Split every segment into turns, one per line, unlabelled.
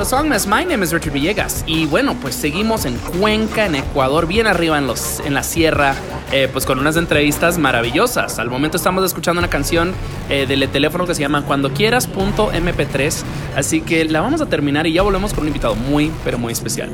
of Songmas. My name is Richard Villegas. Y bueno, pues seguimos en Cuenca, en Ecuador, bien arriba en, los, en la sierra, eh, pues con unas entrevistas maravillosas. Al momento estamos escuchando una canción eh, del teléfono que se llama Cuando quieras.mp3. Así que la vamos a terminar y ya volvemos con un invitado muy, pero muy especial.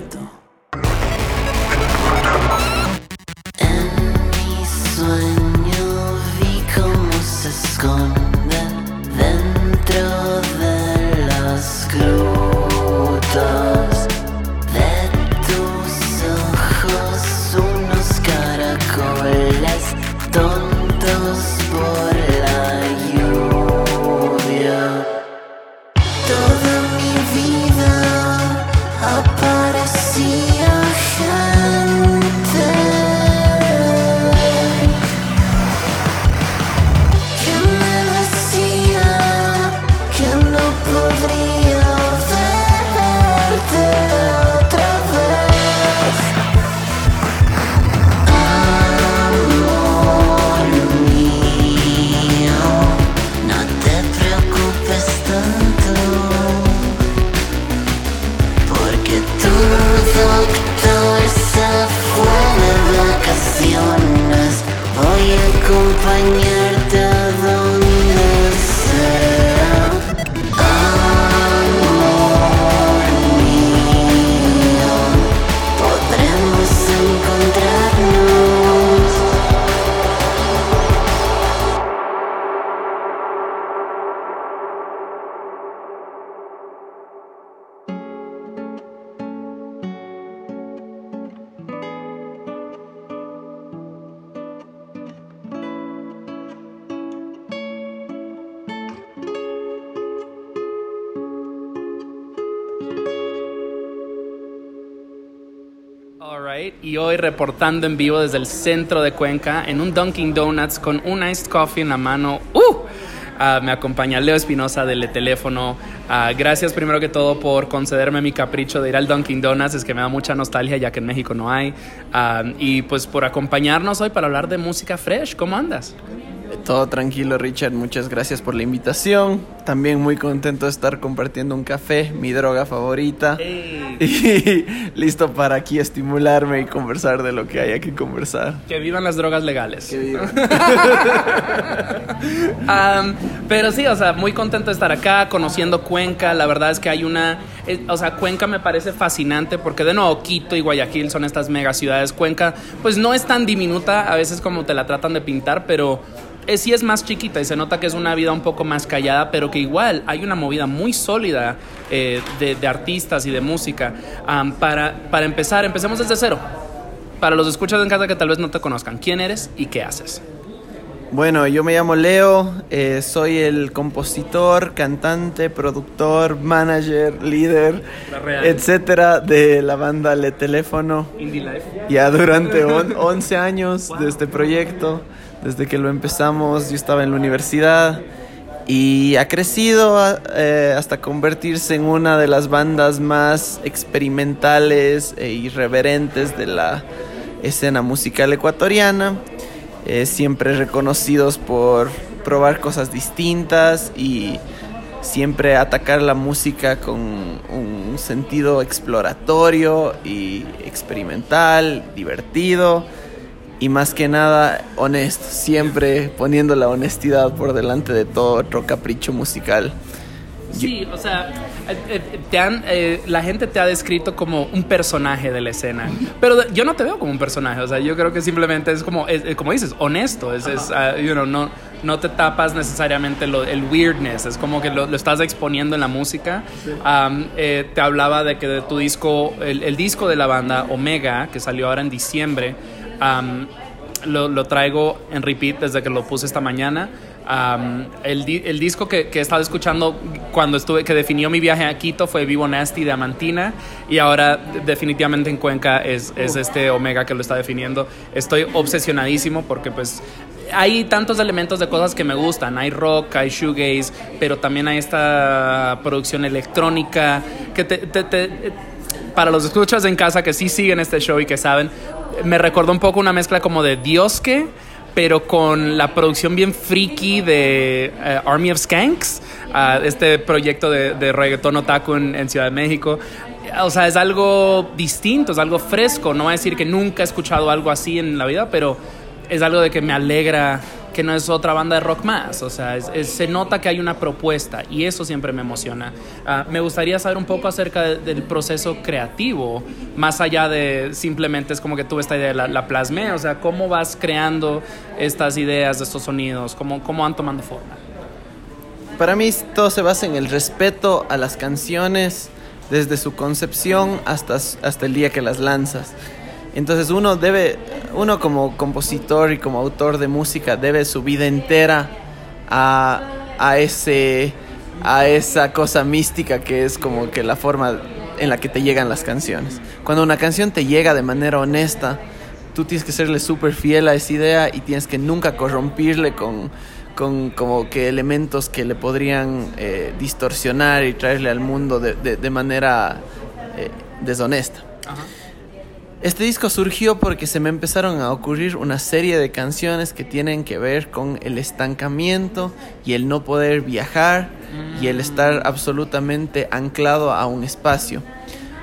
Hoy reportando en vivo desde el centro de Cuenca en un Dunkin' Donuts con un iced coffee en la mano. ¡Uh! Ah, me acompaña Leo Espinosa del teléfono. Ah, gracias primero que todo por concederme mi capricho de ir al Dunkin' Donuts. Es que me da mucha nostalgia ya que en México no hay. Ah, y pues por acompañarnos hoy para hablar de música fresh. ¿Cómo andas?
Todo tranquilo, Richard. Muchas gracias por la invitación. También muy contento de estar compartiendo un café, mi droga favorita. Y listo para aquí estimularme y conversar de lo que haya que conversar.
Que vivan las drogas legales.
Que viva.
Am, pero sí, o sea, muy contento de estar acá, conociendo Cuenca. La verdad es que hay una. eh, o sea, Cuenca me parece fascinante porque, de nuevo, Quito y Guayaquil son estas mega ciudades. Cuenca, pues no es tan diminuta a veces como te la tratan de pintar, pero. eh, sí es más chiquita y se nota que es una vida un poco más callada, pero que igual hay una movida muy sólida eh, de, de artistas y de música. Am, para, para empezar, empecemos desde cero. Para los escuchas en casa que tal vez no te conozcan, ¿quién eres y qué haces?
Bueno, yo me llamo Leo, eh, soy el compositor, cantante, productor, manager, líder, etcétera, de la banda Le Teléfono.
Indie Life.
Ya durante on- 11 años de este proyecto, desde que lo empezamos, yo estaba en la universidad y ha crecido eh, hasta convertirse en una de las bandas más experimentales e irreverentes de la escena musical ecuatoriana. Eh, siempre reconocidos por probar cosas distintas y siempre atacar la música con un sentido exploratorio y experimental, divertido. Y más que nada honesto, siempre poniendo la honestidad por delante de todo otro capricho musical.
Sí, o sea, eh, eh, te han, eh, la gente te ha descrito como un personaje de la escena, pero yo no te veo como un personaje, o sea, yo creo que simplemente es como, es- es como dices, honesto, es, es, ah, you know, no, no te tapas necesariamente lo- el weirdness, es como que lo, lo estás exponiendo en la música. Am, eh, te hablaba de que de tu disco, el, el disco de la banda Omega, que salió ahora en diciembre, am, lo, lo traigo en repeat desde que lo puse esta mañana. Am, el, di- el disco que, que he estado escuchando cuando estuve, que definió mi viaje a Quito fue Vivo Nasty de Amantina y ahora de- definitivamente en Cuenca es, es este Omega que lo está definiendo. Estoy obsesionadísimo porque pues hay tantos elementos de cosas que me gustan. Hay rock, hay shoegaze, pero también hay esta producción electrónica que te- te- te, para los escuchas en casa que sí siguen este show y que saben, me recordó un poco una mezcla como de Diosque, pero con la producción bien freaky de eh, Army of Skanks, ah, este proyecto de, de reggaetón otaku en, en Ciudad de México. O sea, es algo distinto, es algo fresco. No voy a decir que nunca he escuchado algo así en la vida, pero es algo de que me alegra que no es otra banda de rock más. O sea, se nota que hay una propuesta y eso siempre me emociona. Ah, me gustaría saber un poco acerca de- del proceso creativo, más allá de simplemente es como que tuve esta idea, la, la plasmé. O sea, cómo vas creando estas ideas de estos sonidos, cómo, cómo van tomando forma.
Para mí todo se basa en el respeto a las canciones desde su concepción hasta, hasta el día que las lanzas. Entonces uno debe, uno como compositor y como autor de música debe su vida entera a, a ese, a esa cosa mística que es como que la forma en la que te llegan las canciones. Cuando una canción te llega de manera honesta, tú tienes que serle súper fiel a esa idea y tienes que nunca corrompirle con, con como que elementos que le podrían eh, distorsionar y traerle al mundo de, de- manera eh, deshonesta. Este disco surgió porque se me empezaron a ocurrir una serie de canciones que tienen que ver con el estancamiento y el no poder viajar y el estar absolutamente anclado a un espacio.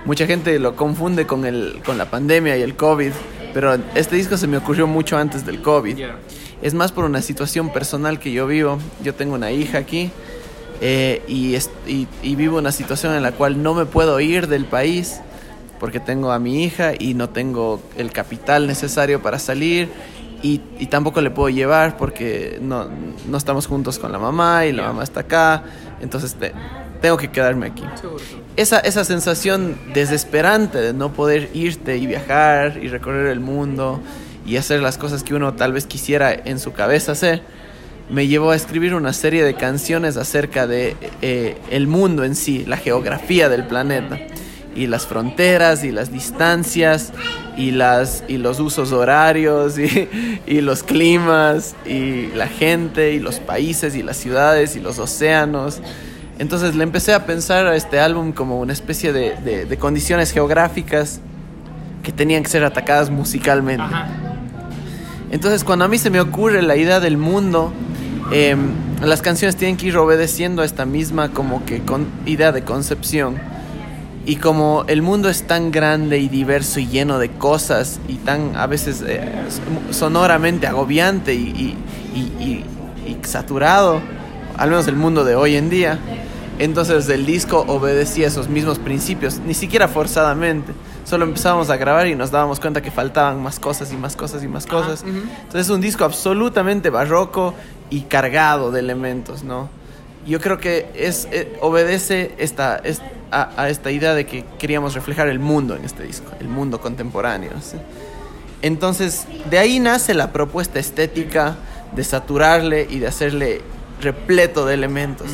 Mucha gente lo confunde con, el, con la pandemia y el COVID, pero este disco se me ocurrió mucho antes del COVID. Es más por una situación personal que yo vivo. Yo tengo una hija aquí eh, y, y- y vivo una situación en la cual no me puedo ir del país porque tengo a mi hija y no tengo el capital necesario para salir y, y tampoco le puedo llevar porque no, no estamos juntos con la mamá y la mamá está acá. Entonces te- tengo que quedarme aquí. Esa, esa sensación desesperante de no poder irte y viajar y recorrer el mundo y hacer las cosas que uno tal vez quisiera en su cabeza hacer, me llevó a escribir una serie de canciones acerca de eh, el mundo en sí, la geografía del planeta y las fronteras y las distancias y las y los usos horarios y, y los climas y la gente y los países y las ciudades y los océanos entonces le empecé a pensar a este álbum como una especie de, de- de condiciones geográficas que tenían que ser atacadas musicalmente.
Ajá.
Entonces cuando a mí se me ocurre la idea del mundo, em, las canciones tienen que ir obedeciendo a esta misma como que con, idea de concepción. Y como el mundo es tan grande y diverso y lleno de cosas y tan a veces eh, sonoramente agobiante y, y- y- saturado, al menos el mundo de hoy en día, entonces el disco obedecía esos mismos principios, ni siquiera forzadamente. Solo empezábamos a grabar y nos dábamos cuenta que faltaban más cosas y más cosas y más cosas.
ujú.
Entonces es un disco absolutamente barroco y cargado de elementos, ¿no? Yo creo que es, eh, obedece esta, es- a, a esta idea de que queríamos reflejar el mundo en este disco, el mundo contemporáneo. ¿sí? Entonces, de ahí nace la propuesta estética de saturarle y de hacerle repleto de elementos.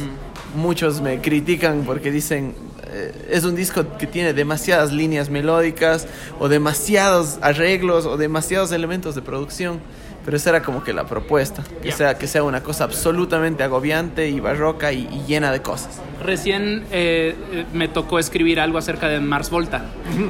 Muchos me critican porque dicen, eh, es un disco que tiene demasiadas líneas melódicas o demasiados arreglos o demasiados elementos de producción. Pero esa era como que la propuesta, que, sea, que sea una cosa absolutamente agobiante y barroca y, y llena de cosas.
Recién eh, eh, me tocó escribir algo acerca de Mars Volta.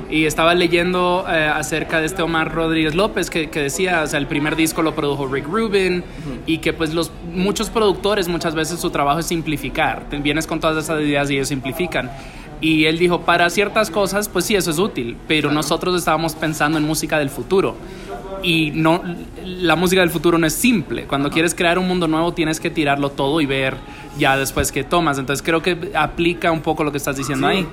Y estaba leyendo eh, acerca de este Omar Rodríguez López que, que decía, o sea, el primer disco lo produjo Rick Rubin y que pues los muchos productores muchas veces su trabajo es simplificar, vienes con todas esas ideas y ellos simplifican. Y él dijo, para ciertas cosas, pues sí, eso es útil, pero nosotros estábamos pensando en música del futuro. y no, la música del futuro no es simple. Cuando quieres crear un mundo nuevo tienes que tirarlo todo y ver ya después que tomas. Entonces creo que aplica un poco lo que estás diciendo ahí.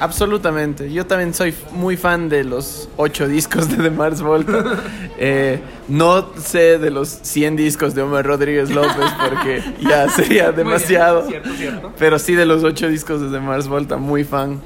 Absolutamente. Yo también soy muy fan de los ocho discos de The Mars Volta. Eh, no sé de los 100 discos de Omar Rodríguez López porque ya sería demasiado.
Cierto, cierto.
Pero sí de los ocho discos de The Mars Volta, muy fan.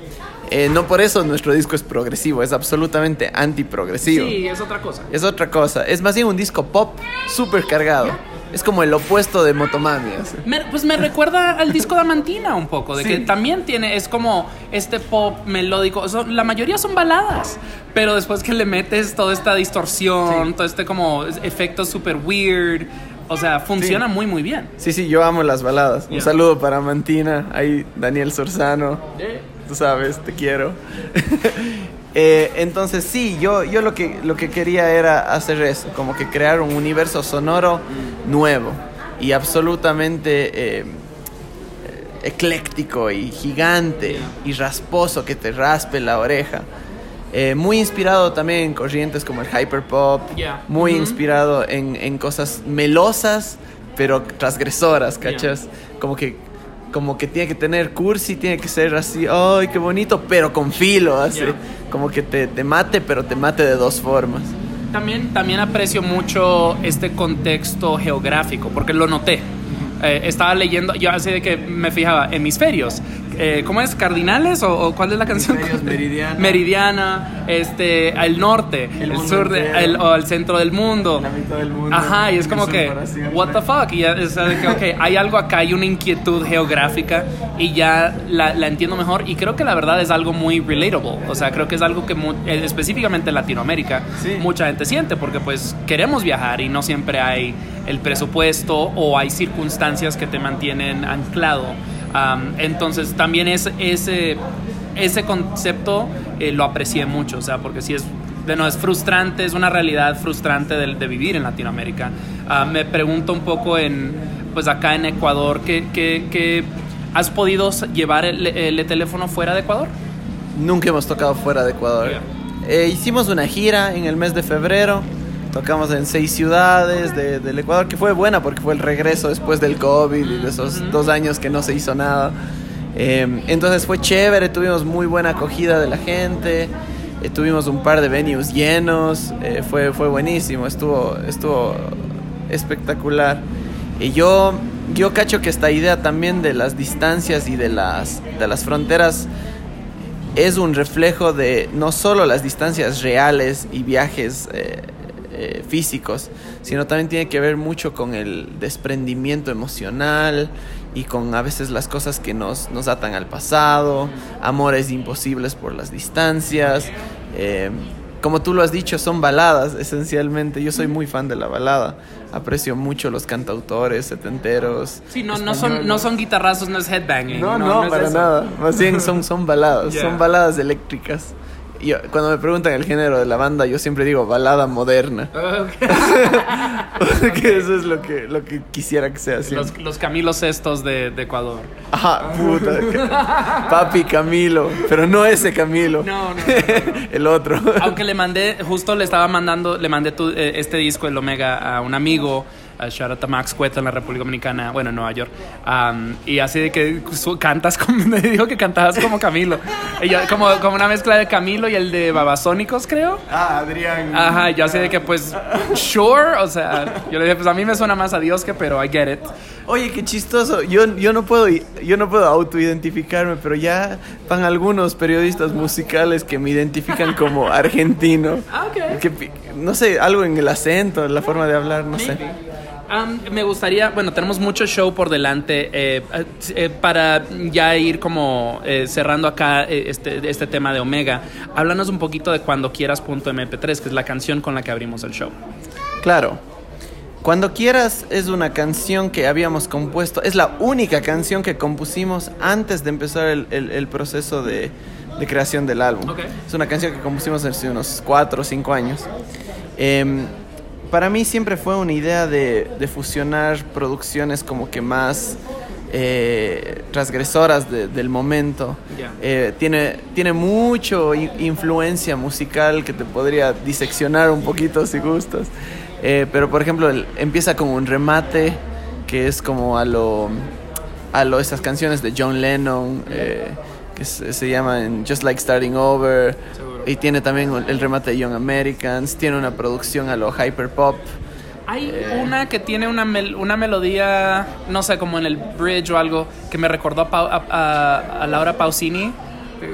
Eh, no por eso nuestro disco es progresivo, es absolutamente antiprogresivo.
Sí, es otra cosa.
Es otra cosa. Es más bien un disco pop súper cargado. Es como el opuesto de Motomami.
Me- pues me recuerda al disco de Amantina un poco, de
Sí.
que también tiene, es como este pop melódico, son- la mayoría son baladas, pero después que le metes toda esta distorsión,
Sí.
todo este como efecto super weird, o sea, funciona
Sí.
muy muy bien.
Sí, sí, yo amo las baladas. Un
Ya.
saludo para Mantina, ahí Daniel Sorzano. Tú sabes, te quiero. Eh, entonces sí, yo, yo lo, que, lo que quería era hacer eso, como que crear un universo sonoro nuevo y absolutamente eh, ecléctico y gigante y rasposo que te raspe la oreja. Eh, muy inspirado también en corrientes como el hyperpop, muy inspirado en, en cosas melosas pero transgresoras, ¿cachas? Como que como que tiene que tener cursi, tiene que ser así, ay, qué bonito, pero con filo, así. Como que te, te mate, pero te mate de dos formas.
También, también aprecio mucho este contexto geográfico, porque lo noté. Eh, estaba leyendo, yo así de que me fijaba, hemisferios. Eh, ¿Cómo es? ¿Cardinales o, o cuál es la canción?
Meridiana.
Meridiana, este, el norte, el,
mundo
sur, de- el, o el centro del mundo.
La mitad del mundo.
Ajá, y es
El
como que, what the fuck, y ya, es de que, ok, hay algo acá, hay una inquietud geográfica y ya la, la entiendo mejor y creo que la verdad es algo muy relatable, o sea, creo que es algo que eh, específicamente en Latinoamérica
Sí.
mucha gente siente porque pues queremos viajar y no siempre hay el presupuesto o hay circunstancias que te mantienen anclado. Am, entonces también es, ese, ese concepto eh, lo aprecié mucho, o sea, porque si es de no, es frustrante, es una realidad frustrante de, de vivir en Latinoamérica. Ah, me pregunto un poco en, pues acá en Ecuador, ¿qué, qué- qué- has podido llevar el, el teléfono fuera de Ecuador?
Nunca hemos tocado fuera de Ecuador. Eh, hicimos una gira en el mes de febrero. Tocamos en seis ciudades de- del Ecuador, que fue buena porque fue el regreso después del COVID y de esos dos años que no se hizo nada. Eh, entonces fue chévere, tuvimos muy buena acogida de la gente. eh, tuvimos un par de venues llenos. eh, fue, fue buenísimo, estuvo, estuvo espectacular. Y yo, yo cacho que esta idea también de las distancias y de las, de las fronteras es un reflejo de no solo las distancias reales y viajes eh, físicos, sino también tiene que ver mucho con el desprendimiento emocional y con a veces las cosas que nos, nos atan al pasado, amores imposibles por las distancias. eh, como tú lo has dicho, son baladas esencialmente. Yo soy muy fan de la balada. Aprecio mucho los cantautores setenteros.
Sí, no, no, son, no son guitarrazos, no es headbanging.
No, no,
es
para
eso.
nada. Más bien son, son baladas,
Ya.
son baladas eléctricas. Y yo- cuando me preguntan el género de la banda, yo siempre digo balada moderna. Porque eso es lo que, lo que quisiera que sea siempre.
Los, los Camilos estos de, de Ecuador.
Ajá, puta. Papi Camilo. Pero no ese Camilo.
No, no, no,
el otro.
Aunque le mandé, justo le estaba mandando, le mandé tu- eh, este disco, el Omega, a un amigo, a shout out a Max Cueta en la República Dominicana, bueno, en Nueva York. Am, y así de que su- cantas como, me dijo que cantabas como Camilo. Y yo, como, como una mezcla de Camilo y el de Babasónicos, creo.
Ah, Adrián.
Ajá, yo así de que pues, sure, o sea, yo le dije, pues a mí me suena más a Dios que, pero I get it.
Oye, qué chistoso. Yo, yo no puedo yo no puedo autoidentificarme, pero ya van algunos periodistas musicales que me identifican como argentino.
Ah, ok.
Que no sé, algo en el acento, en la forma de hablar, no sé.
Am, me gustaría, bueno, tenemos mucho show por delante eh, eh, para ya ir como eh, cerrando acá eh, este, este tema de Omega. Háblanos un poquito de cuando quieras.mp3, que es la canción con la que abrimos el show.
Claro. Cuando quieras es una canción que habíamos compuesto, es la única canción que compusimos antes de empezar el, el- el proceso de, de creación del álbum. Es una canción que compusimos hace unos 4 o 5 años. Em, para mí siempre fue una idea de, de fusionar producciones como que más eh, transgresoras de- del momento. Eh, tiene, tiene mucho influencia musical que te podría diseccionar un poquito si gustas. Eh, pero por ejemplo, el- empieza con un remate que es como a lo a lo esas canciones de John Lennon que se, se llaman Just Like Starting Over. Y tiene también el remate de Young Americans, tiene una producción a lo hyper pop.
Hay
Eh.
una que tiene una, mel- una melodía, no sé, como en el bridge o algo, que me recordó a, a- a- a Laura Pausini.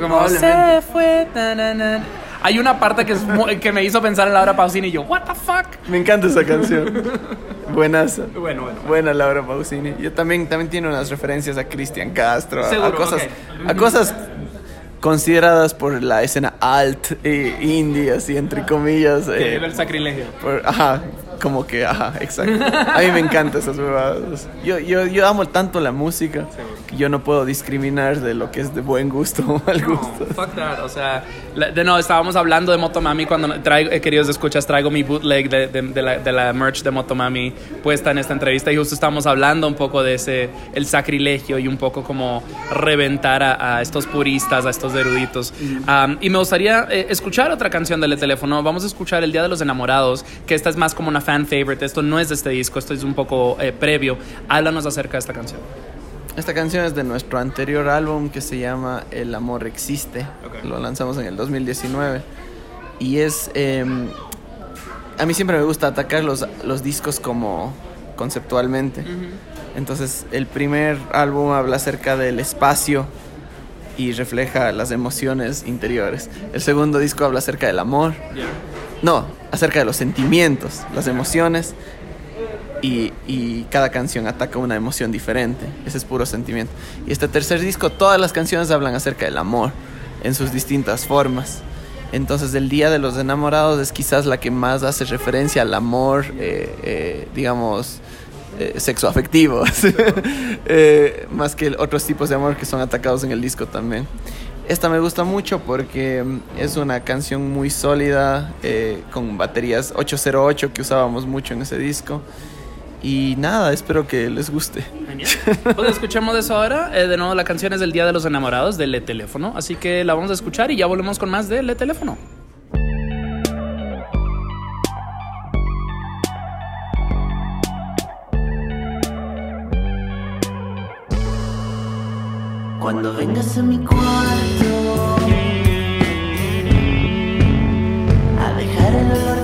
Como se fue. na, na, na". Hay una parte que, es que me hizo pensar en Laura Pausini y yo, ¿What the fuck?
Me encanta esa canción. Buenaza.
Bueno, bueno.
Buena Laura Pausini. Yo también, también tiene unas referencias a Cristian Castro, a- a,
Seguro,
cosas,
ok.
a cosas consideradas por la escena alt e indie, así entre comillas.
Que
eh,
era el sacrilegio.
por- ajá, como que, ajá, exacto. A mí me encantan esas huevadas. Yo, yo, yo amo tanto la música que yo no puedo discriminar de lo que es de buen gusto o mal
No,
gusto.
fuck that. O sea, la- de no, estábamos hablando de Motomami cuando traigo, eh, queridos escuchas, traigo mi bootleg de, de- de la, de la merch de Motomami puesta en esta entrevista y justo estábamos hablando un poco de ese, el sacrilegio y un poco como reventar a, a estos puristas, a estos eruditos. Um, y me gustaría eh, escuchar otra canción del teléfono. Vamos a escuchar El Día de los Enamorados, que esta es más como una fan favorite. Esto no es de este disco, esto es un poco eh, previo. Háblanos acerca de esta canción.
Esta canción es de nuestro anterior álbum que se llama El amor existe.
Ok.
Lo lanzamos en el 2019. Y es... eh, a mí siempre me gusta atacar los, los discos como conceptualmente. Entonces el primer álbum habla acerca del espacio y refleja las emociones interiores. El segundo disco habla acerca del amor. No, acerca de los sentimientos, las emociones. Y, cada canción ataca una emoción diferente. Ese es puro sentimiento. Y este tercer disco, todas las canciones hablan acerca del amor en sus distintas formas. Entonces, el Día de los Enamorados es quizás la que más hace referencia al amor, eh, eh, digamos, eh, sexoafectivo, eh, más que otros tipos de amor que son atacados en el disco también. Esta me gusta mucho porque mm, es una canción muy sólida, eh, con baterías 808 que usábamos mucho en ese disco. Y nada, espero que les guste.
Genial. Pues escuchemos eso ahora. Eh, de nuevo, la canción es del Día de los Enamorados de Le Teléfono. Así que la vamos a escuchar y ya volvemos con más de Le Teléfono.
Cuando vengas a mi cuarto. A dejar el olor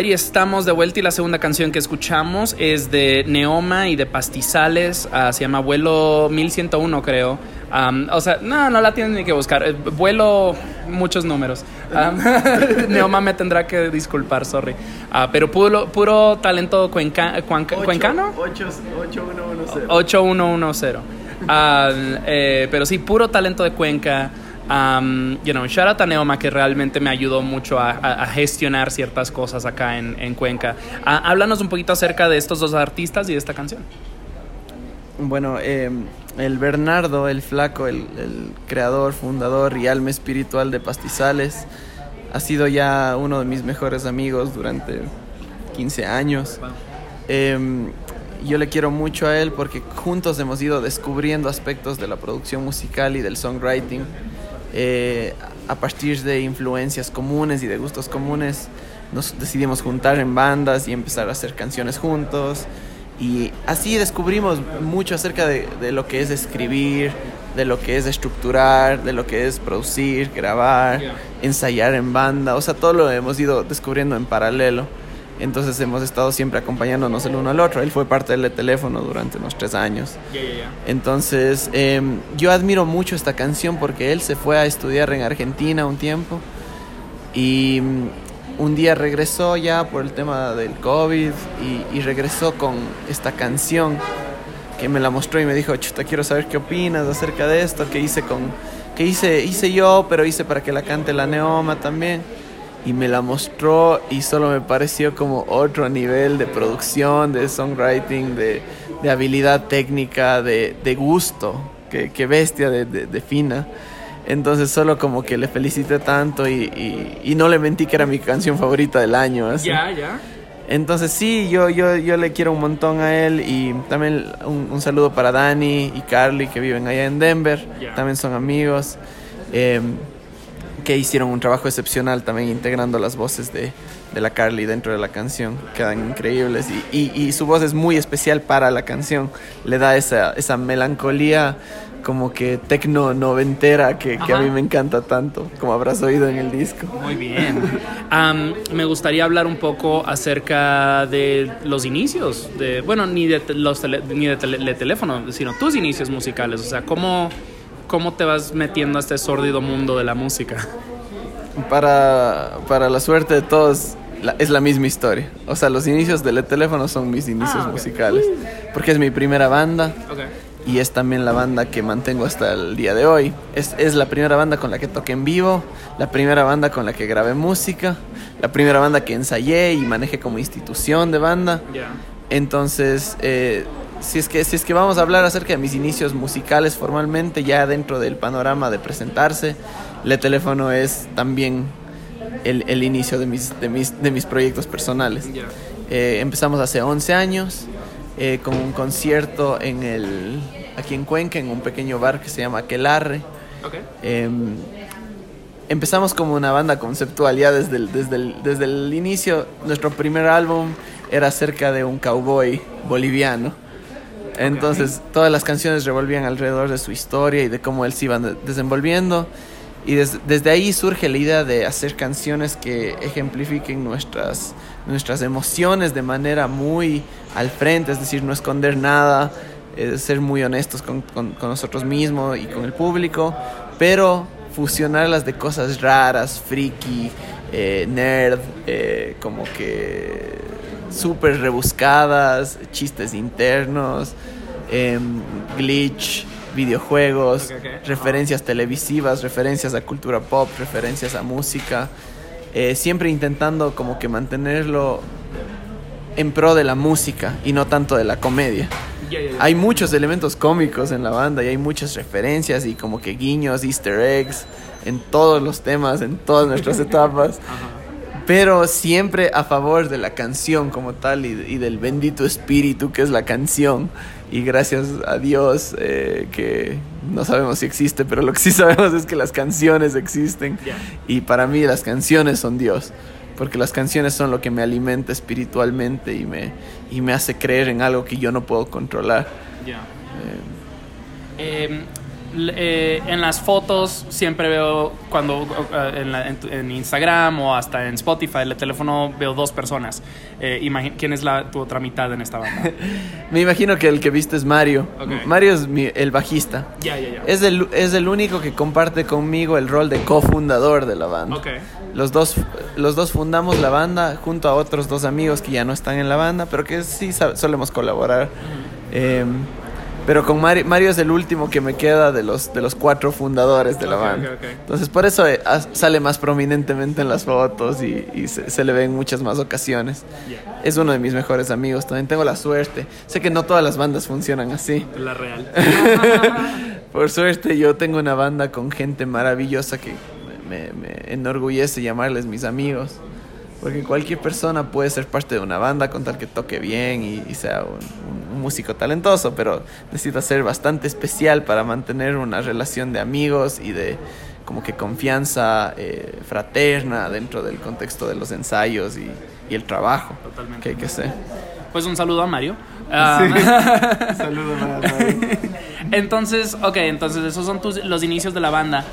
Alrighty, estamos de vuelta y la segunda canción que escuchamos es de Neoma y de Pastizales, ah, se llama Vuelo 1101 creo. Am, o sea, no, no la tienen ni que buscar, eh, vuelo muchos números. Am, Neoma me tendrá que disculpar, sorry. Ah, pero puro, puro talento cuenca- cuanca- cuencano.
8110.
8110. Ah, eh, pero sí, puro talento de Cuenca. Um, you know, shout out a Neoma que realmente me ayudó mucho a, a- a gestionar ciertas cosas acá en, en Cuenca. Ah, háblanos un poquito acerca de estos dos artistas y de esta canción.
Bueno, eh, el Bernardo, el flaco, el, el creador, fundador y alma espiritual de Pastizales, ha sido ya uno de mis mejores amigos durante 15 años. Eh, yo le quiero mucho a él porque juntos hemos ido descubriendo aspectos de la producción musical y del songwriting eh, a partir de influencias comunes y de gustos comunes. Nos decidimos juntar en bandas y empezar a hacer canciones juntos. Y así descubrimos mucho acerca de, de lo que es escribir, de lo que es estructurar, de lo que es producir, grabar, ensayar en banda. O sea, todo lo hemos ido descubriendo en paralelo. Entonces hemos estado siempre acompañándonos el uno al otro. Él fue parte del teléfono durante unos tres años. Entonces, eh, yo admiro mucho esta canción porque él se fue a estudiar en Argentina un tiempo y mm, un día regresó ya por el tema del COVID y, y regresó con esta canción que me la mostró y me dijo, chuta, quiero saber qué opinas acerca de esto, que hice con, que hice, hice yo, pero hice para que la cante la Neoma también. Y me la mostró y solo me pareció como otro nivel de producción, de songwriting, de, de habilidad técnica, de, de gusto, que, que bestia de, de- fina. Entonces solo como que le felicité tanto y, y- y no le mentí que era mi canción favorita del año. así.
Ya, ya.
Entonces sí, yo, yo, yo le quiero un montón a él y también un, un saludo para Dani y Carly que viven allá en Denver,
Ya.
también son amigos, eh, que hicieron un trabajo excepcional también integrando las voces de, de la Carly dentro de la canción, quedan increíbles y, y, y su voz es muy especial para la canción, le da esa, esa melancolía como que tecno noventera que, que a mí me encanta tanto, como habrás oído en el disco.
Muy bien. Me gustaría hablar un poco acerca de los inicios, de, bueno, ni de los tele- ni de, tele- de teléfono, sino tus inicios musicales. O sea, ¿cómo, cómo te vas metiendo a este sórdido mundo de la música?
para, para la suerte de todos, la- es la misma historia. O sea, los inicios del teléfono son mis inicios
Ah,
musicales. Porque es mi primera banda y es también la banda que mantengo hasta el día de hoy. Es, es la primera banda con la que toqué en vivo, la primera banda con la que grabé música, la primera banda que ensayé y manejé como institución de banda. Entonces, eh, si, es que, si es que vamos a hablar acerca de mis inicios musicales formalmente, ya dentro del panorama de presentarse, Le Teléfono es también el, el inicio de mis, de, mis, de mis proyectos personales. Eh, empezamos hace 11 años eh, con un concierto en el, aquí en Cuenca, en un pequeño bar que se llama Aquelarre.
Ok.
Em, empezamos como una banda conceptual ya desde el, desde, el, desde el inicio. Nuestro primer álbum era acerca de un cowboy boliviano. Entonces todas las canciones revolvían alrededor de su historia y de cómo él se iba de- desenvolviendo. Y des- desde ahí surge la idea de hacer canciones que ejemplifiquen nuestras, nuestras emociones de manera muy al frente, es decir, no esconder nada, eh, ser muy honestos con, con- con nosotros mismos y con el público, pero fusionarlas de cosas raras, friki, eh, nerd, eh, como que súper rebuscadas, chistes internos, em, glitch, videojuegos, referencias televisivas, referencias a cultura pop, referencias a música, eh, siempre intentando como que mantenerlo en pro de la música y no tanto de la comedia. Hay muchos elementos cómicos en la banda y hay muchas referencias y como que guiños, easter eggs en todos los temas, en todas nuestras etapas. Pero siempre a favor de la canción como tal y, y del bendito espíritu que es la canción. Y gracias a Dios eh, que no sabemos si existe, pero lo que sí sabemos es que las canciones existen. Y para mí las canciones son Dios. Porque las canciones son lo que me alimenta espiritualmente y me, y me hace creer en algo que yo no puedo controlar.
Ya. Eh, l- eh, en las fotos siempre veo cuando eh, en, la- en Instagram o hasta en Spotify el teléfono veo dos personas. Eh, ¿Quién es la, tu otra mitad en esta banda?
Me imagino que el que viste es Mario. Mario es mi- el bajista.
ya, ya, ya.
Es el, es el único que comparte conmigo el rol de cofundador de la banda. Los dos, los dos fundamos la banda junto a otros dos amigos que ya no están en la banda, pero que sí solemos colaborar. Eh, pero con Mario, Mario es el último que me queda de los, de los cuatro fundadores de la banda. Entonces por eso eh, sale más prominentemente en las fotos y, y se, se le ve en muchas más ocasiones. Es uno de mis mejores amigos, también tengo la suerte. Sé que no todas las bandas funcionan así.
La real.
Por suerte yo tengo una banda con gente maravillosa que me, me enorgullece llamarles mis amigos. Porque cualquier persona puede ser parte de una banda con tal que toque bien y, y sea un, un- un músico talentoso, pero necesita ser bastante especial para mantener una relación de amigos y de como que confianza eh, fraterna dentro del contexto de los ensayos y, y el trabajo
Totalmente.
que hay que hacer.
Pues un saludo a Mario. Ah,
Saludos
entonces, ok, entonces esos son tus, los inicios de la banda.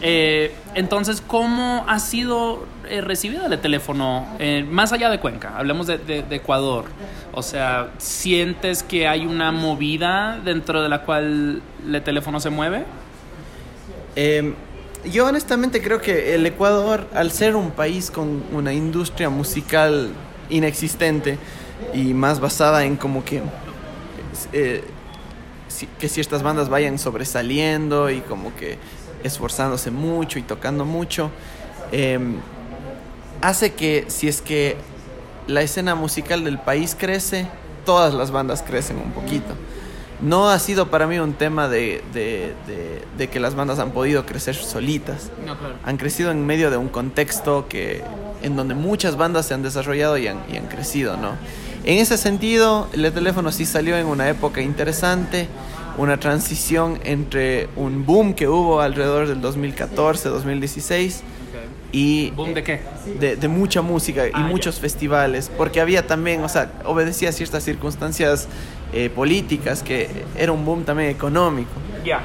Eh, entonces, ¿cómo ha sido eh, recibido el teléfono eh, más allá de Cuenca? Hablemos de, Ecuador. O sea, ¿sientes que hay una movida dentro de la cual el teléfono se mueve?
Eh, yo honestamente creo que el Ecuador, al ser un país con una industria musical inexistente y más basada en como que, eh, que ciertas bandas vayan sobresaliendo y como que esforzándose mucho y tocando mucho, eh, hace que si es que la escena musical del país crece, todas las bandas crecen un poquito. No ha sido para mí un tema de, de- de- de que las bandas han podido crecer solitas.
No, claro.
Han crecido en medio de un contexto que, en donde muchas bandas se han desarrollado y han, y han crecido, ¿no? En ese sentido, el teléfono sí salió en una época interesante, una transición entre un boom que hubo alrededor del 2014, 2016 y
¿Boom de qué?
de, de mucha música y
Ah,
muchos festivales, porque había también, o sea, obedecía a ciertas circunstancias eh, políticas, que era un boom también económico.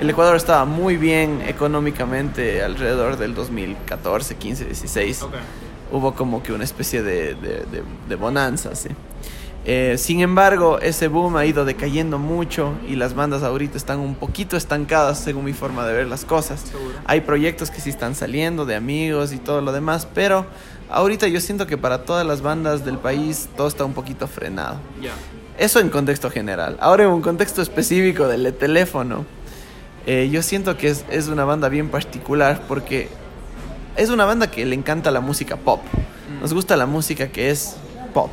El Ecuador estaba muy bien económicamente alrededor del 2014, 15, 16.
Ok.
Hubo como que una especie de, de- de bonanza, sí. Eh, sin embargo, ese boom ha ido decayendo mucho y las bandas ahorita están un poquito estancadas según mi forma de ver las cosas.
Seguro.
Hay proyectos que sí están saliendo de amigos y todo lo demás, pero ahorita yo siento que para todas las bandas del país todo está un poquito frenado. Eso en contexto general. Ahora en un contexto específico del teléfono, eh, yo siento que es, es una banda bien particular porque es una banda que le encanta la música pop. Nos gusta la música que es pop,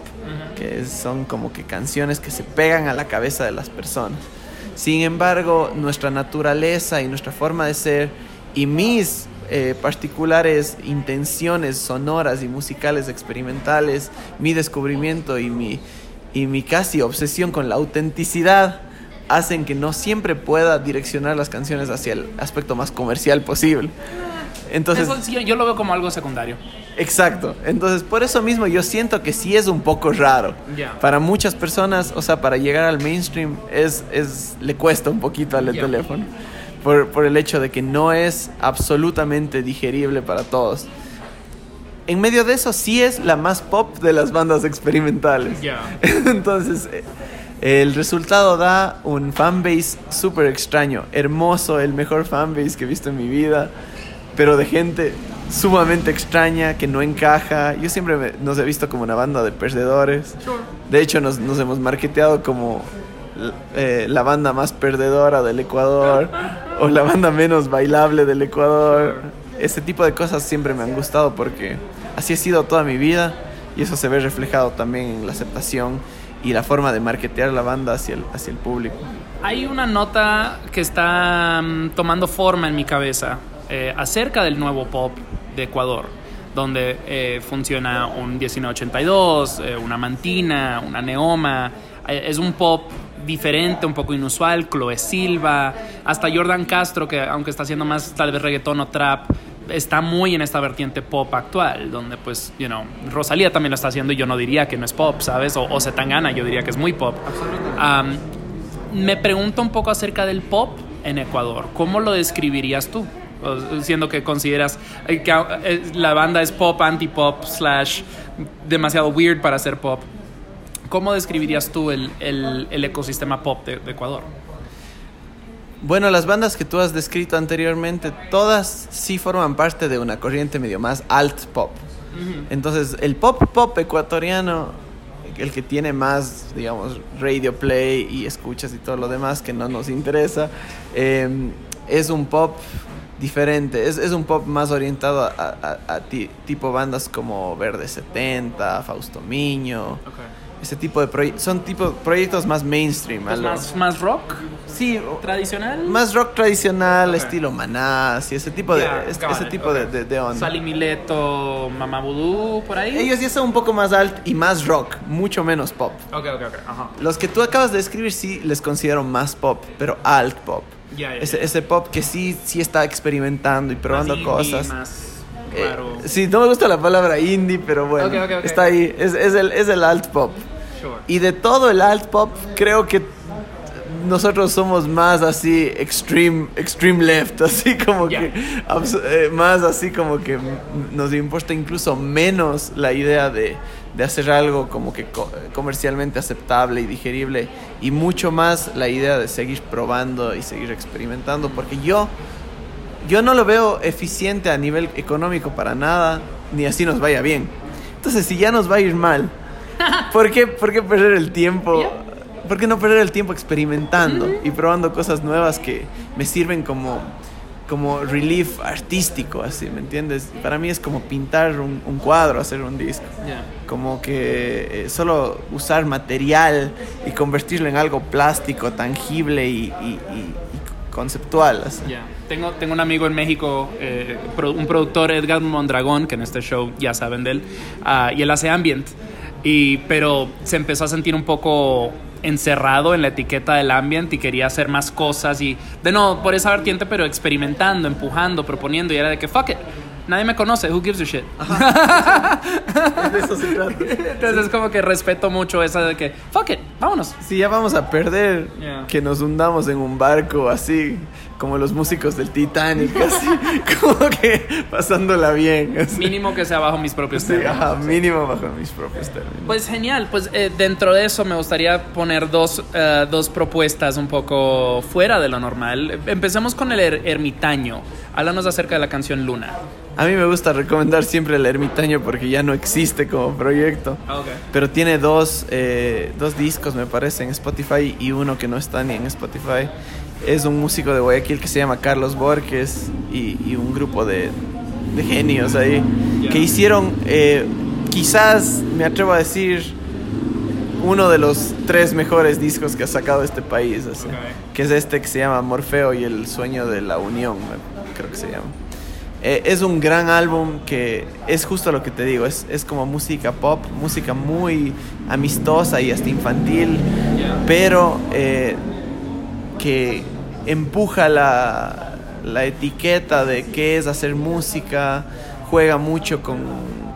son como que canciones que se pegan a la cabeza de las personas. Sin embargo, nuestra naturaleza y nuestra forma de ser y mis eh, particulares intenciones sonoras y musicales experimentales, mi descubrimiento y mi, y mi casi obsesión con la autenticidad hacen que no siempre pueda direccionar las canciones hacia el aspecto más comercial posible. Entonces,
Eso sí, yo lo veo como algo secundario.
Exacto. Entonces, por eso mismo yo siento que sí es un poco raro.
Ya.
Para muchas personas, o sea, para llegar al mainstream es, es le cuesta un poquito al
Ya.
teléfono. Por, por el hecho de que no es absolutamente digerible para todos. En medio de eso sí es la más pop de las bandas experimentales.
Ya.
Entonces, eh, el resultado da un fanbase súper extraño, hermoso, el mejor fanbase que he visto en mi vida, pero de gente sumamente extraña que no encaja. Yo siempre me- nos he visto como una banda de perdedores. De hecho, nos, nos hemos marketeado como eh, la banda más perdedora del Ecuador o la banda menos bailable del Ecuador. Ese tipo de cosas siempre me han gustado porque así ha sido toda mi vida y eso se ve reflejado también en la aceptación y la forma de marketear la banda hacia el, hacia el público.
Hay una nota que está mm, tomando forma en mi cabeza eh, acerca del nuevo pop de Ecuador, donde eh, funciona un 1982, eh, una mantina, una neoma. Es un pop diferente, un poco inusual, Chloe Silva, hasta Jordan Castro, que aunque está haciendo más tal vez reggaetón o trap, está muy en esta vertiente pop actual, donde pues, you know, Rosalía también lo está haciendo y yo no diría que no es pop, ¿sabes? O, o Zetangana, yo diría que es muy pop. Me pregunto un poco acerca del pop en Ecuador. ¿Cómo lo describirías tú? Siendo que consideras eh, que eh, la banda es pop, anti-pop, slash, demasiado weird para ser pop. ¿Cómo describirías tú el, el- el ecosistema pop de, de Ecuador?
Bueno, las bandas que tú has descrito anteriormente, todas sí forman parte de una corriente medio más alt pop. Entonces, el pop pop ecuatoriano, el que tiene más, digamos, radio play y escuchas y todo lo demás que no nos interesa, eh, es un pop diferente, es, es un pop más orientado a, a- a ti- tipo bandas como Verde 70, Fausto Miño, ese tipo de proyectos, son tipo proyectos más mainstream.
Pues más, más rock
sí,
tradicional.
más rock tradicional, estilo Maná, sí, ese tipo de, ese tipo de, de, de onda.
Sally Mileto, Mamá Voodoo, por ahí.
Ellos ya son un poco más alt y más rock, mucho menos pop.
Ok, ok, ok. Ajá.
Los que tú acabas de describir sí les considero más pop, pero alt pop. Ese, pop que sí, sí está experimentando y probando
Más indie,
cosas.
Más
Eh,
raro.
sí, no me gusta la palabra indie, pero bueno, está ahí. Es, es el, es el alt pop.
Sure.
Y de todo el alt pop, creo que nosotros somos más así extreme, extreme left, así como que eh, más así como que nos importa incluso menos la idea de, de hacer algo como que co- comercialmente aceptable y digerible y mucho más la idea de seguir probando y seguir experimentando porque yo yo no lo veo eficiente a nivel económico para nada, ni así nos vaya bien. Entonces, si ya nos va a ir mal, ¿por qué, por qué perder el tiempo? ¿Por qué no perder el tiempo experimentando y probando cosas nuevas que me sirven como, como relief artístico, así, ¿me entiendes? Para mí es como pintar un, un cuadro, hacer un disco.
Ya.
Como que eh, solo usar material y convertirlo en algo plástico, tangible y, y- y- conceptual. así.
Ya. Tengo, tengo un amigo en México, eh, un productor, Edgar Mondragón, que en este show ya saben de él, ah, y él hace ambient. Y, pero se empezó a sentir un poco encerrado en la etiqueta del ambient y quería hacer más cosas y de no por esa vertiente pero experimentando empujando proponiendo y era de que fuck it nadie me conoce who gives a shit
De eso se trata.
entonces es como que respeto mucho esa de que fuck it vámonos
Si ya vamos a perder,
Yeah.
que nos hundamos en un barco así, como los músicos del Titanic, así, como que pasándola bien. así.
mínimo que sea bajo mis propios
Sí,
términos.
ajá, mínimo bajo mis propios términos.
Pues genial, pues eh, dentro de eso me gustaría poner dos, eh, dos propuestas un poco fuera de lo normal. Empecemos con el er- ermitaño. Háblanos acerca de la canción Luna.
A mí me gusta recomendar siempre el ermitaño porque ya no existe como proyecto. Pero tiene dos, eh, dos discos, me parece, en Spotify y uno que no está ni en Spotify. Es un músico de Guayaquil que se llama Carlos Borges y, y un grupo de, de genios ahí que hicieron, eh, quizás me atrevo a decir, uno de los tres mejores discos que ha sacado este país. así.
Ok.
Que es este que se llama Morfeo y el sueño de la unión, creo que se llama. Eh, es un gran álbum que es justo lo que te digo, es, es como música pop, música muy amistosa y hasta infantil, pero eh, que empuja la, la etiqueta de qué es hacer música, juega mucho con,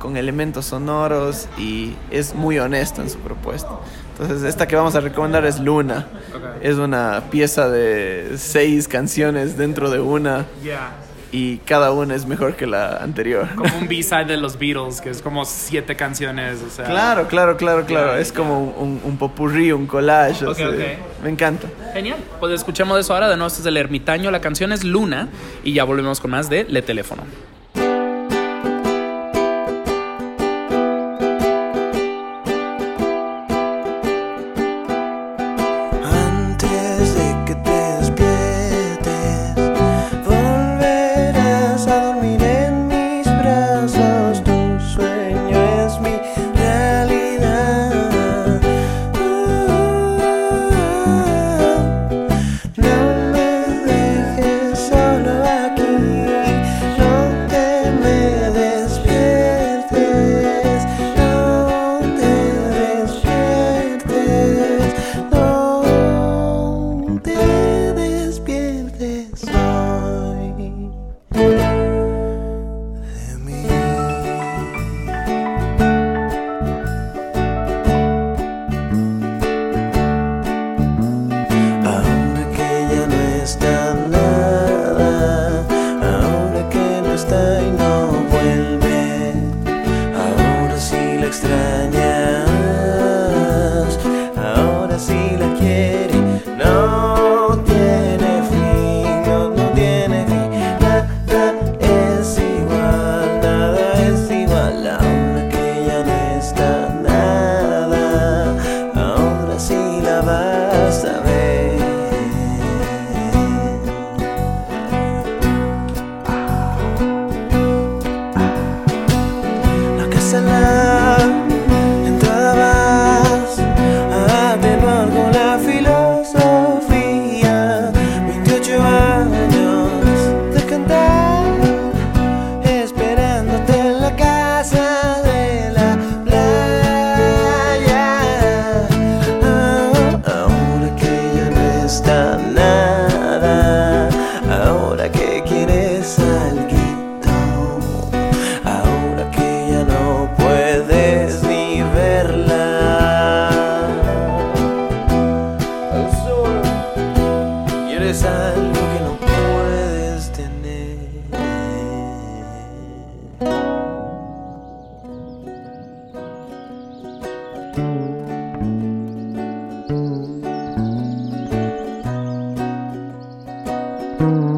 con elementos sonoros y es muy honesto en su propuesta. Entonces esta que vamos a recomendar es Luna. Es una pieza de seis canciones dentro de una y cada una es mejor que la anterior.
Como un B-side de los Beatles, que es como siete canciones. O sea,
Claro, claro, claro, claro.
Ya,
es
ya.
como un, un, un popurrí, un collage.
Ok,
así.
ok.
Me encanta.
Genial. Pues escuchemos eso ahora. De nuevo, este es el ermitaño. La canción es Luna. Y ya volvemos con más de Le Teléfono.
Qué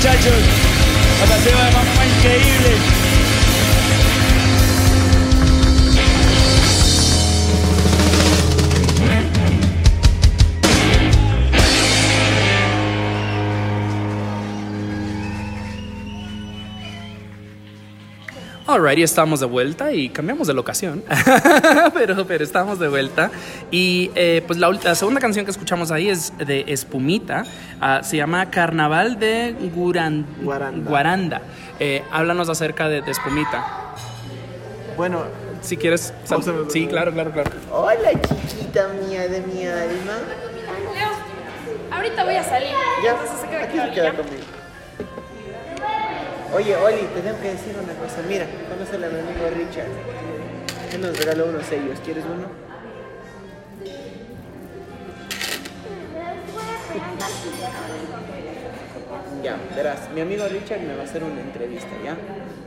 Muchachos. La pasé de mamá increíble
Alrighty, estamos de vuelta y cambiamos de locación, pero, pero estamos de vuelta. Y eh, pues la, ult- la segunda canción que escuchamos ahí es de Espumita, ah, se llama Carnaval de Guran-
Guaranda.
Guaranda. Eh, háblanos acerca de, de Espumita.
Bueno,
Si quieres... sal- sí, claro, claro, claro.
hola chiquita mía de mi alma.
Leo, ahorita voy a salir.
Ya,
Entonces se queda
aquí
aquí,
se queda conmigo. Oye, Oli, te tengo que decir una cosa. Mira, conoce a mi amigo Richard. Él nos regaló unos sellos. ¿Quieres uno? Ya, verás, mi amigo Richard me va a hacer una entrevista, ¿ya?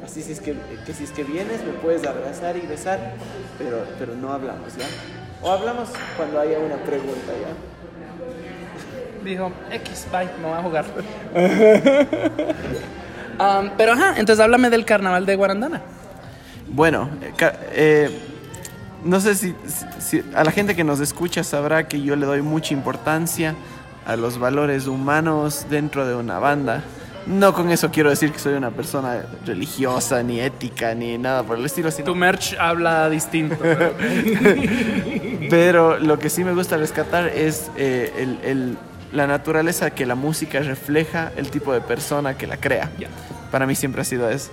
Así si es que, que si es que vienes me puedes abrazar y besar, pero, pero no hablamos, ¿ya? O hablamos cuando haya una pregunta, ¿ya?
Dijo, X, bye, me voy a jugar. Um, pero ajá, entonces háblame del carnaval de Guarandana.
Bueno, eh, eh, no sé si, si- si- a la gente que nos escucha sabrá que yo le doy mucha importancia a los valores humanos dentro de una banda. No con eso quiero decir que soy una persona religiosa, ni ética, ni nada por el estilo, sino
Tu merch habla distinto. pero-
Pero lo que sí me gusta rescatar es eh, el- el- la naturaleza que la música refleja, el tipo de persona que la crea.
Ya.
Para mí siempre ha sido eso.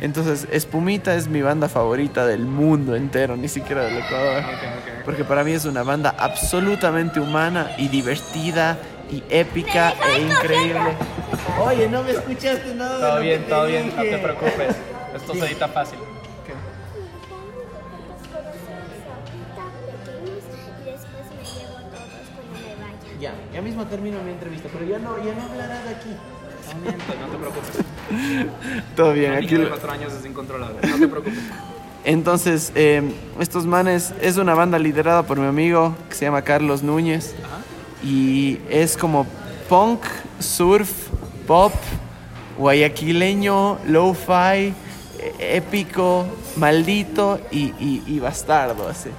Entonces, Espumita es mi banda favorita del mundo entero, ni siquiera del Ecuador. Porque para mí es una banda absolutamente humana y divertida y épica e increíble. Oye, no me escuchaste nada. de
Todo
lo que
bien,
te
todo bien, no
dije.
te preocupes. Esto se edita fácil.
Ya, ya mismo termino mi entrevista, pero ya no, ya no hablarás de aquí.
No te preocupes.
Todo bien, aquí.
de cuatro años es incontrolable. No te preocupes.
Entonces, eh, estos manes es una banda liderada por mi amigo que se llama Carlos Núñez. Y es como punk, surf, pop, guayaquileño, lo-fi, eh, épico, maldito y, y- y bastardo. Así.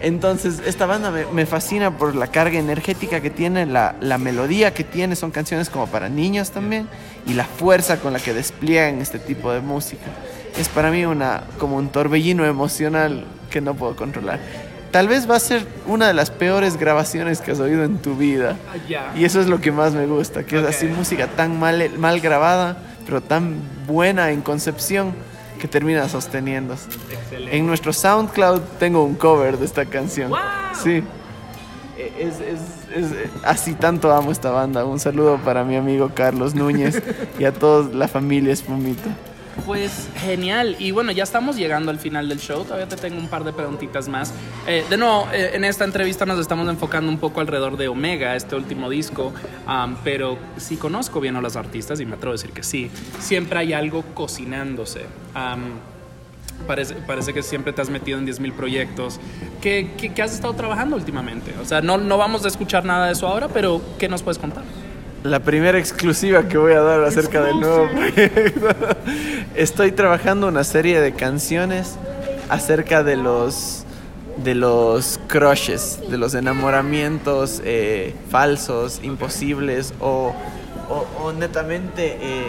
Entonces, esta banda me, me fascina por la carga energética que tiene, la, la melodía que tiene, son canciones como para niños también, y la fuerza con la que despliegan este tipo de música. Es para mí una, como un torbellino emocional que no puedo controlar. Tal vez va a ser una de las peores grabaciones que has oído en tu vida.
Ya.
Y eso es lo que más me gusta, que es así música tan mal, mal grabada, pero tan buena en concepción que termina sosteniéndose.
Excelente.
En nuestro SoundCloud tengo un cover de esta canción.
¡Wow!
Sí. Es, es- es- así tanto amo esta banda. Un saludo para mi amigo Carlos Núñez y a toda la familia Espumito.
Pues genial. Y bueno, ya estamos llegando al final del show. Todavía te tengo un par de preguntitas más. Eh, de nuevo, eh, en esta entrevista nos estamos enfocando un poco alrededor de Omega, este último disco. Pero si conozco bien a los artistas, y me atrevo a decir que sí, siempre hay algo cocinándose. Parece, parece que siempre te has metido en 10.000 proyectos. ¿Qué, qué, qué has estado trabajando últimamente? O sea, no, no vamos a escuchar nada de eso ahora, pero ¿qué nos puedes contar?
La primera exclusiva que voy a dar acerca del nuevo proyecto. Estoy trabajando una serie de canciones acerca de los de los crushes, de los enamoramientos eh, falsos, imposibles o, o- o netamente eh,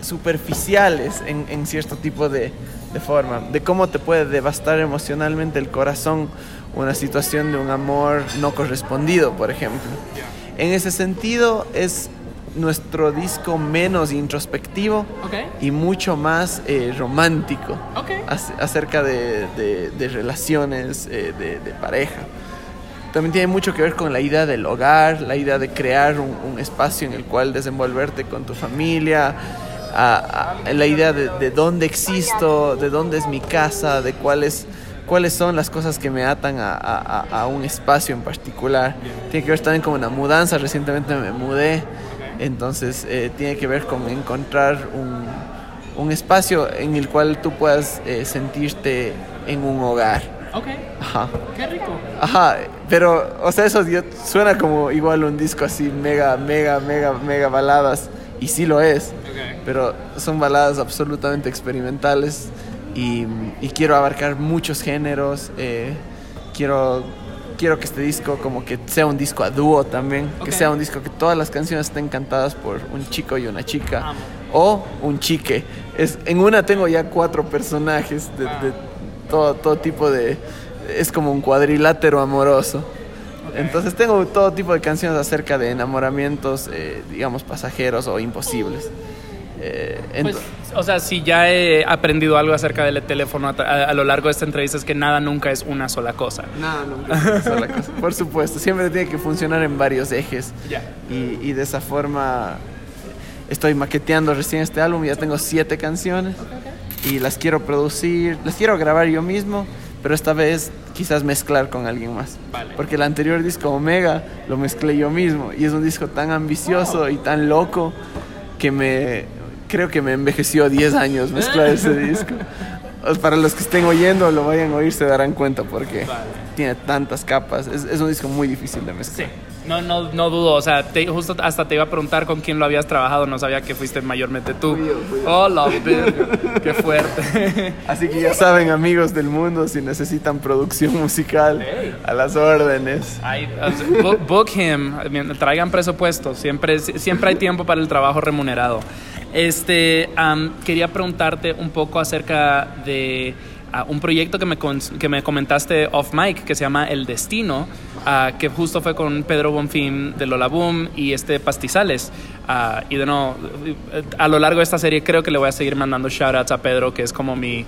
superficiales en, en cierto tipo de, de forma, de cómo te puede devastar emocionalmente el corazón una situación de un amor no correspondido, por ejemplo. En ese sentido, es nuestro disco menos introspectivo y mucho más eh, romántico acerca de, de- de relaciones de, de pareja. También tiene mucho que ver con la idea del hogar, la idea de crear un, un espacio en el cual desenvolverte con tu familia, a- a- la idea de, de dónde existo, de dónde es mi casa, de cuáles, cuáles son las cosas que me atan a, a- a- un espacio en particular. Tiene que ver también con una mudanza, recientemente me mudé, entonces eh, tiene que ver con encontrar un, un espacio en el cual tú puedas eh, sentirte en un hogar.
Ok.
Ajá.
Qué rico.
Ajá, pero, o sea, eso suena como igual un disco así, mega, mega, mega, mega baladas, y sí lo es, pero son baladas absolutamente experimentales y, y quiero abarcar muchos géneros, eh, quiero, quiero que este disco como que sea un disco a dúo también, que sea un disco que todas las canciones estén cantadas por un chico y una chica,
Amo.
o un chique. Es, en una tengo ya cuatro personajes de, de todo, todo tipo de... Es como un cuadrilátero amoroso. Entonces tengo todo tipo de canciones acerca de enamoramientos, eh, digamos, pasajeros o imposibles. Eh,
Pues, o sea, si ya he aprendido algo acerca del teléfono a, a- a lo largo de esta entrevista es que nada nunca es una sola cosa.
No, nunca es una sola cosa. Por supuesto, siempre tiene que funcionar en varios ejes.
Ya.
Y, y de esa forma estoy maqueteando recién este álbum, ya tengo siete canciones y las quiero producir, las quiero grabar yo mismo, pero esta vez quizás mezclar con alguien más.
Vale.
Porque el anterior disco Omega lo mezclé yo mismo y es un disco tan ambicioso y tan loco que me creo que me envejeció 10 años mezclar ese disco. Para los que estén oyendo, lo vayan a oír, se darán cuenta porque tiene tantas capas. Es, es un disco muy difícil de
Sí.
mezclar.
No, no, no dudo, o sea, te- justo hasta te iba a preguntar con quién lo habías trabajado, no sabía que fuiste mayormente tú.
Fui yo, fui yo.
Oh, qué fuerte.
Así que ya saben, amigos del mundo, si necesitan producción musical, a las órdenes.
O sea, book, book him, traigan presupuesto, siempre, siempre hay tiempo para el trabajo remunerado. Este, am, quería preguntarte un poco acerca de ah, un proyecto que me, que me comentaste off mic que se llama El Destino, ah, que justo fue con Pedro Bonfim de Lola Boom y este Pastizales. Ah, y de nuevo, eh, a lo largo de esta serie creo que le voy a seguir mandando shoutouts a Pedro, que es como mi,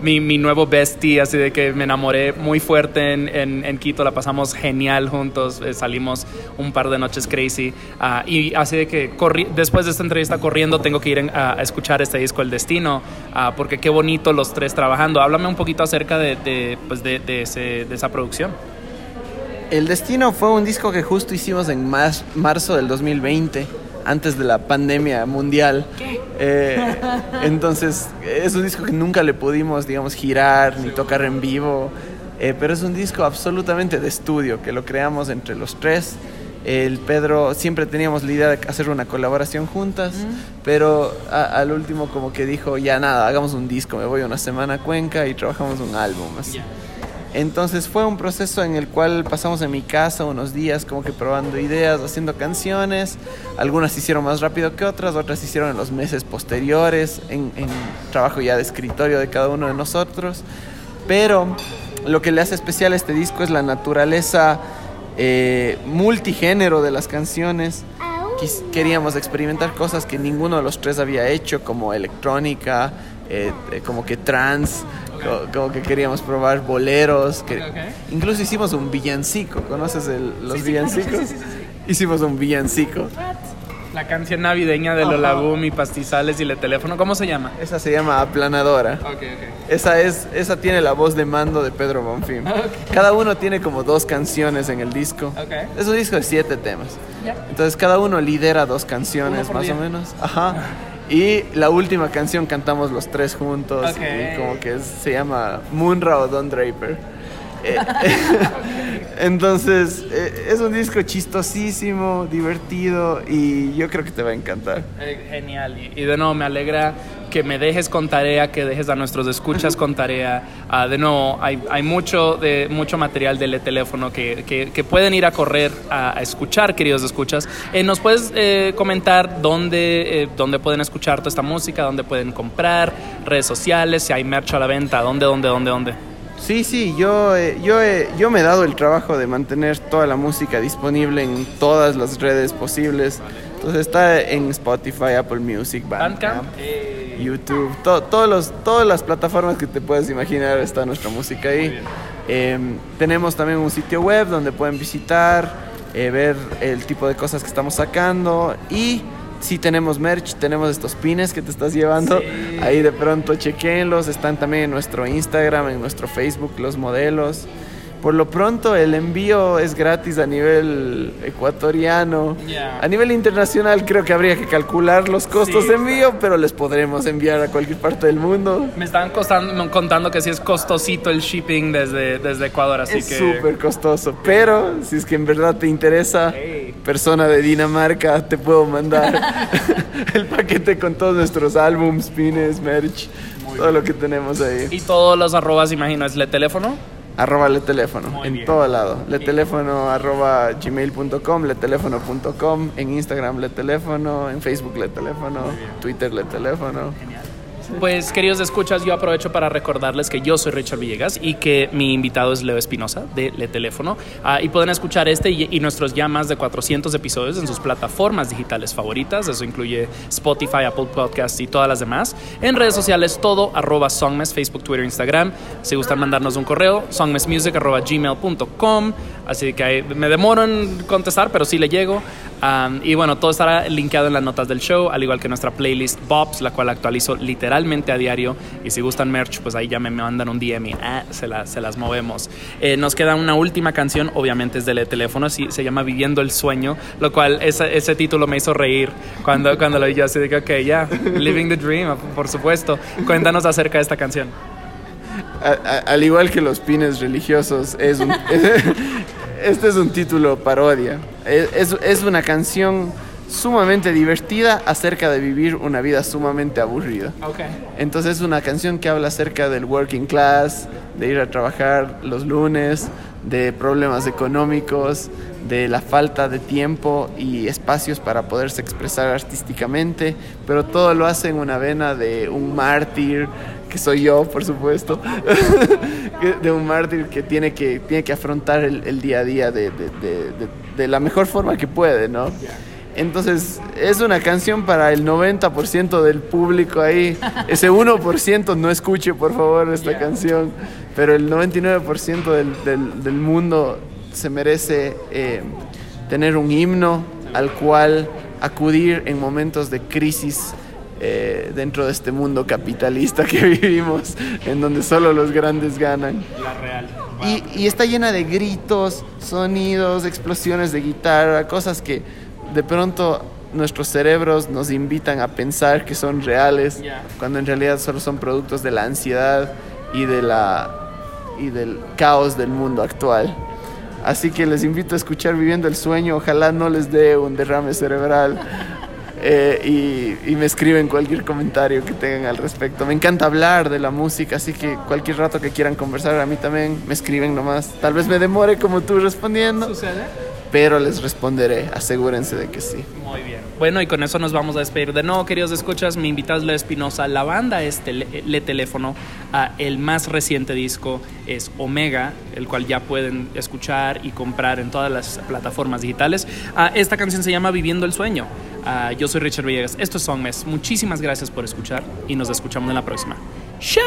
mi, mi nuevo bestie, así de que me enamoré muy fuerte en, en, en Quito, la pasamos genial juntos, eh, salimos un par de noches crazy. ah, y así de que corri- después de esta entrevista corriendo tengo que ir a, escuchar este disco El Destino, porque qué bonito los tres trabajando. Háblame un poquito acerca de, pues de, de ese- de esa producción.
El Destino fue un disco que justo hicimos en mar- marzo del 2020, antes de la pandemia mundial. Eh, entonces, es un disco que nunca le pudimos, digamos, girar ni tocar en vivo, eh, pero es un disco absolutamente de estudio, que lo creamos entre los tres. El Pedro, siempre teníamos la idea de hacer una colaboración juntas, pero a- al último como que dijo, ya nada, hagamos un disco, me voy una semana a Cuenca y trabajamos un álbum. así. Entonces fue un proceso en el cual pasamos en mi casa unos días como que probando ideas, haciendo canciones. Algunas hicieron más rápido que otras, otras se hicieron en los meses posteriores, en, trabajo ya de escritorio de cada uno de nosotros. Pero lo que le hace especial a este disco es la naturaleza eh, multigénero de las canciones. Queríamos experimentar cosas que ninguno de los tres había hecho, como electrónica, eh, eh, como que trance, co- como, que queríamos probar boleros. que-
Ok, ok.
Incluso hicimos un villancico, ¿conoces el- los villancicos? Hicimos un villancico.
La canción navideña de Lola Boom y Pastizales y el teléfono, ¿cómo se llama?
Esa se llama Aplanadora.
Ok, ok.
Esa, es, esa tiene la voz de mando de Pedro Bonfim. Cada uno tiene como dos canciones en el disco. Es un disco de siete temas.
Ya.
Entonces cada uno lidera dos canciones más
día.
o menos. Ajá. Y la última canción cantamos los tres juntos. Y como que es- se llama Munra o Don Draper. Entonces eh, es un disco chistosísimo, divertido y yo creo que te va a encantar.
Eh, Genial. Y, de nuevo, me alegra que me dejes con tarea, que dejes a nuestros escuchas con tarea. Ah, de nuevo, hay, hay mucho, de, mucho material del teléfono que, que- que pueden ir a correr a, escuchar, queridos escuchas. Eh, ¿Nos puedes eh, comentar dónde, dónde pueden escuchar toda esta música, dónde pueden comprar, redes sociales, si hay merch a la venta, dónde, dónde, dónde, dónde?
Sí, sí, yo, eh, yo, he- yo me he dado el trabajo de mantener toda la música disponible en todas las redes posibles. Entonces está en Spotify, Apple Music,
Bandcamp.
Bandcamp, YouTube, to- todos los, todas las plataformas que te puedes imaginar está nuestra música ahí. Em, tenemos también un sitio web donde pueden visitar, eh, ver el tipo de cosas que estamos sacando y si tenemos merch, tenemos estos pines que te estás llevando. Ahí de pronto chequenlos, están también en nuestro Instagram, en nuestro Facebook los modelos. Por lo pronto el envío es gratis a nivel ecuatoriano.
Ya.
A nivel internacional creo que habría que calcular los costos
Sí.
de envío, pero les podremos enviar a cualquier parte del mundo.
Me estaban costando- contando que sí es costosito el shipping desde, desde Ecuador, así
es
que...
súper costoso, pero si es que en verdad te interesa,
Hey.
persona de Dinamarca, te puedo mandar el paquete con todos nuestros álbums, pines, merch, todo lo que tenemos ahí.
Y todos los arrobas, imagino, es le teléfono.
Arroba le teléfono,
Muy
en
bien.
todo lado. Le teléfono arroba gmail.com, le teléfono.com, en Instagram le teléfono, en Facebook le teléfono, Twitter le teléfono.
Pues queridos escuchas, yo aprovecho para recordarles que yo soy Richard Villegas y que mi invitado es Leo Espinosa de Le Teléfono Ah, y pueden escuchar este y, y nuestros ya más de 400 episodios en sus plataformas digitales favoritas, eso incluye Spotify, Apple Podcasts y todas las demás. En redes sociales todo arroba Songmes, Facebook, Twitter, Instagram. Si gustan mandarnos un correo, songmesmusic arroba gmail.com, así que ahí me demoro en contestar, pero sí le llego. Um, y bueno, todo estará linkeado en las notas del show, al igual que nuestra playlist Bobs, la cual actualizo literalmente a diario. Y si gustan merch, pues ahí ya me mandan un DM y ah, se, la- se las movemos. Eh, nos queda una última canción, obviamente es de teléfono, sí, se llama Viviendo el Sueño, lo cual ese, ese título me hizo reír cuando, cuando lo vi yo. Así de que, ok, ya, Living the Dream, por supuesto. Cuéntanos acerca de esta canción.
A- a- al igual que los pines religiosos, es un- este es un título parodia. Es, es- es una canción sumamente divertida acerca de vivir una vida sumamente aburrida. Entonces es una canción que habla acerca del working class, de ir a trabajar los lunes, de problemas económicos, de la falta de tiempo y espacios para poderse expresar artísticamente, pero todo lo hace en una vena de un mártir, que soy yo, por supuesto, de un mártir que tiene que, tiene que afrontar el, el día a día de, de- de- la mejor forma que puede, ¿no? Entonces, es una canción para el 90% del público ahí. Ese 1% no escuche, por favor, esta canción. Pero el 99% del, del- del mundo se merece eh, tener un himno al cual acudir en momentos de crisis eh, dentro de este mundo capitalista que vivimos, en donde solo los grandes ganan.
La real.
Y, y está llena de gritos, sonidos, explosiones de guitarra, cosas que de pronto nuestros cerebros nos invitan a pensar que son reales, cuando en realidad solo son productos de la ansiedad y, de la, y del caos del mundo actual. Así que les invito a escuchar Viviendo el Sueño, ojalá no les dé un derrame cerebral. Eh, y, y me escriben cualquier comentario que tengan al respecto. Me encanta hablar de la música, así que cualquier rato que quieran conversar a mí también, me escriben nomás. Tal vez me demore como tú respondiendo,
¿Sucede?
Pero les responderé, asegúrense de que sí.
Muy bien. Bueno, y con eso nos vamos a despedir. De nuevo, queridos escuchas, mi invitada es Leo Espinosa. La banda es Tele- Le Teléfono. Ah, el más reciente disco es Omega, el cual ya pueden escuchar y comprar en todas las plataformas digitales. Ah, esta canción se llama Viviendo el Sueño. Ah, yo soy Richard Villegas. Esto es Songmes. Muchísimas gracias por escuchar y nos escuchamos en la próxima. ¡Chao!